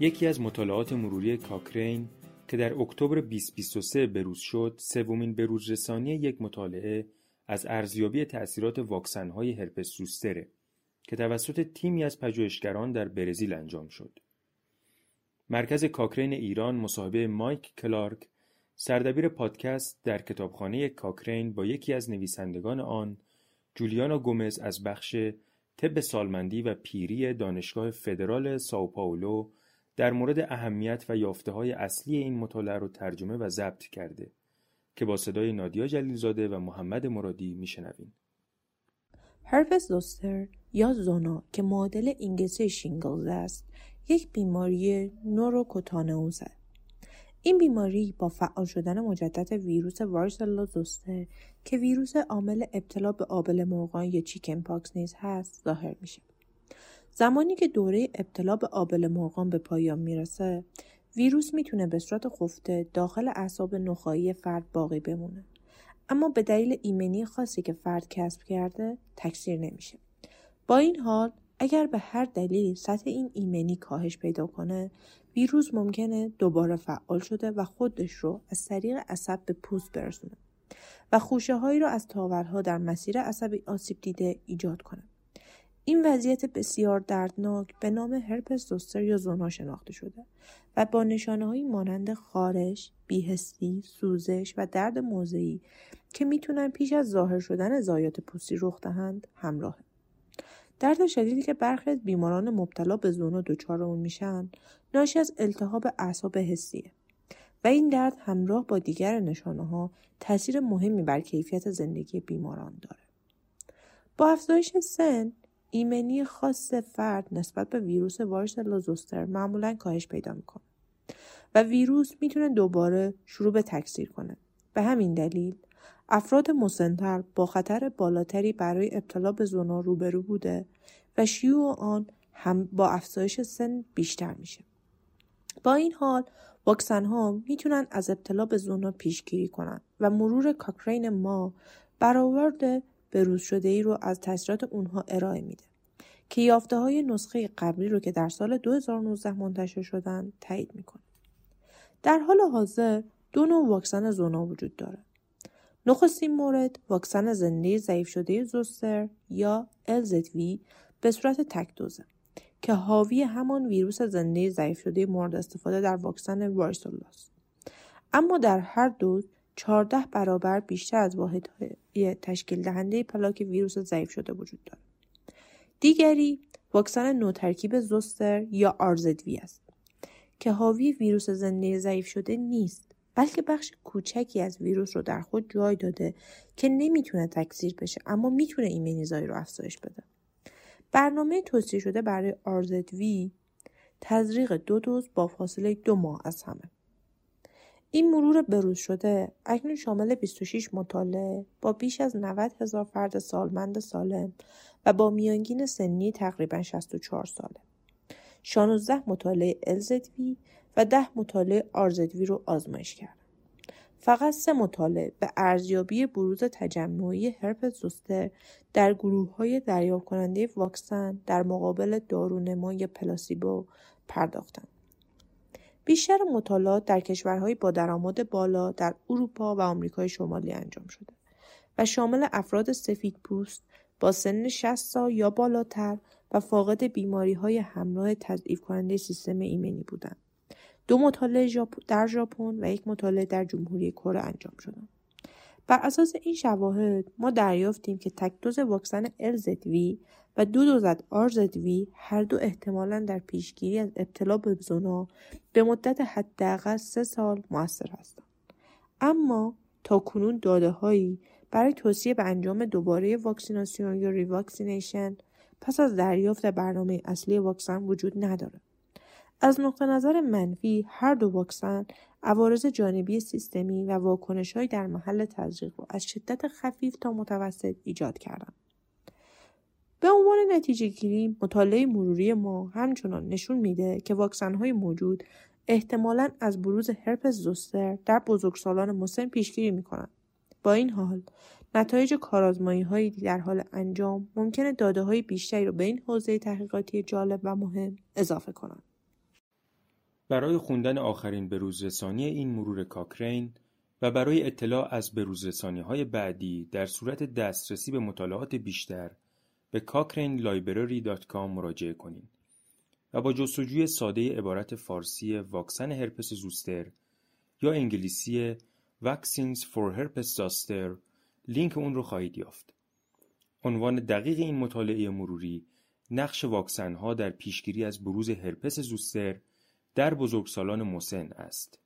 یکی از مطالعات مروری کاکرین که در اکتبر 2023 بروز شد سومین بروز رسانی یک مطالعه از ارزیابی تأثیرات واکسن‌های هرپس زوستره که توسط تیمی از پژوهشگران در برزیل انجام شد. مرکز کاکرین ایران مصاحبه مایک کلارک سردبیر پادکست در کتابخانه کاکرین با یکی از نویسندگان آن جولیانا گومز از بخش طب سالمندی و پیری دانشگاه فدرال ساو در مورد اهمیت و های اصلی این مطالعه رو ترجمه و ضبط کرده که با صدای نادیا جلیلزاده و محمد مرادی میشنویم. هرپس زوستر یا زونا که معادل انگلیسی شینگلز است یک بیماری نوروکوتانئوز است این بیماری با فعال شدن مجدد ویروس وارسلا زوستر که ویروس عامل ابتلا به آبل مرغان یا چیکن پاکس نیز هست ظاهر میشه زمانی که دوره ابتلا به آبل مرغان به پایان می‌رسه ویروس می‌تونه به صورت خفته داخل اعصاب نخایی فرد باقی بمونه اما به دلیل ایمنی خاصی که فرد کسب کرده تکثیر نمیشه با این حال اگر به هر دلیل سطح این ایمنی کاهش پیدا کنه ویروس ممکنه دوباره فعال شده و خودش رو از طریق عصب به پوست برسونه و خوشه هایی رو از تاورها در مسیر عصبی آسیب دیده ایجاد کنه. این وضعیت بسیار دردناک به نام هرپس زوستر یا زونا شناخته شده و با نشانه های مانند خارش، بیهستی، سوزش و درد موضعی که می‌تونن پیش از ظاهر شدن زایات پوستی رخ دهند همراهه. درد شدیدی که برخی از بیماران مبتلا به زونا دچار اون میشن ناشی از التهاب اعصاب حسیه و این درد همراه با دیگر نشانه ها تاثیر مهمی بر کیفیت زندگی بیماران داره. با افزایش سن ایمنی خاص فرد نسبت به ویروس وارسلا زوستر معمولا کاهش پیدا می‌کنه و ویروس می‌تونه دوباره شروع به تکثیر کنه. به همین دلیل افراد مسنتر با خطر بالاتری برای ابتلا به زونا روبرو بوده و شیوع آن هم با افزایش سن بیشتر میشه. با این حال واکسن ها می‌تونن از ابتلا به زونا پیشگیری کنند و مرور کاکرین ما برآورد بروز شده ای رو از تاثیرات اونها ارائه میده که یافته های نسخه قبلی رو که در سال 2019 منتشر شدن تایید می‌کنه. در حال حاضر دو نوع واکسن زونا وجود داره. نخستین مورد واکسن زنده ضعیف شده زوستر یا LZV به صورت تک دوزه که حاوی همان ویروس زنده ضعیف شده مورد استفاده در واکسن وارسولا است. اما در هر دوز 14 برابر بیشتر از واحدهای تشکیل دهنده پلاک ویروس ضعیف شده وجود دارد. دیگری واکسن نوترکیب زوستر یا RZV است که حاوی ویروس زنده ضعیف شده نیست بلکه بخش کوچکی از ویروس رو در خود جای داده که نمی‌تونه تکثیر بشه اما می‌تونه ایمنیزایی رو افزایش بده. برنامه توصیه شده برای RZV تزریق دو دوز با فاصله دو ماه از همه. این مرور بروز شده اکنون شامل 26 مطالعه با بیش از 90 هزار فرد سالمند سالم و با میانگین سنی تقریبا 64 ساله. 16 مطالعه LZV و ده مطالعه آرزدوی رو آزمایش کردن. فقط سه مطالعه به ارزیابی بروز تجمعی هرپس زوستر در گروه های دریافت کننده واکسن در مقابل دارونما یا پلاسیبو پرداختند. بیشتر مطالعات در کشورهای با درآمد بالا در اروپا و آمریکای شمالی انجام شده و شامل افراد سفید پوست با سن 60 سال یا بالاتر و فاقد بیماری های همراه تضعیف کننده سیستم ایمنی بودند. دو مطالعه در ژاپن و یک مطالعه در جمهوری کره انجام شدند. بر اساس این شواهد ما دریافتیم که تک دوز واکسن LZV و دو دوز RZV هر دو احتمالا در پیشگیری از ابتلا به زونا به مدت حداقل سه سال موثر هستند. اما تا کنون داده هایی برای توصیه به انجام دوباره واکسیناسیون یا revaccination پس از دریافت برنامه اصلی واکسن وجود ندارد. از نقطه نظر منفی هر دو واکسن عوارض جانبی سیستمی و واکنش در محل تزریق رو از شدت خفیف تا متوسط ایجاد کردند. به عنوان نتیجه گیری مطالعه مروری ما همچنان نشون میده که واکسن های موجود احتمالا از بروز هرپس زوستر در بزرگسالان مسن پیشگیری می‌کنند. با این حال نتایج کارآزمایی هایی در حال انجام ممکنه داده های بیشتری رو به این حوزه تحقیقاتی جالب و مهم اضافه کنند. برای خوندن آخرین بروزرسانی این مرور کاکرین و برای اطلاع از های بعدی در صورت دسترسی به مطالعات بیشتر به cochranelibrary.com مراجعه کنید و با جستجوی ساده عبارت فارسی واکسن هرپس زوستر یا انگلیسی Vaccines for Herpes Zoster لینک اون رو خواهید یافت. عنوان دقیق این مطالعه مروری نقش واکسن ها در پیشگیری از بروز هرپس زوستر در بزرگسالان مسن است.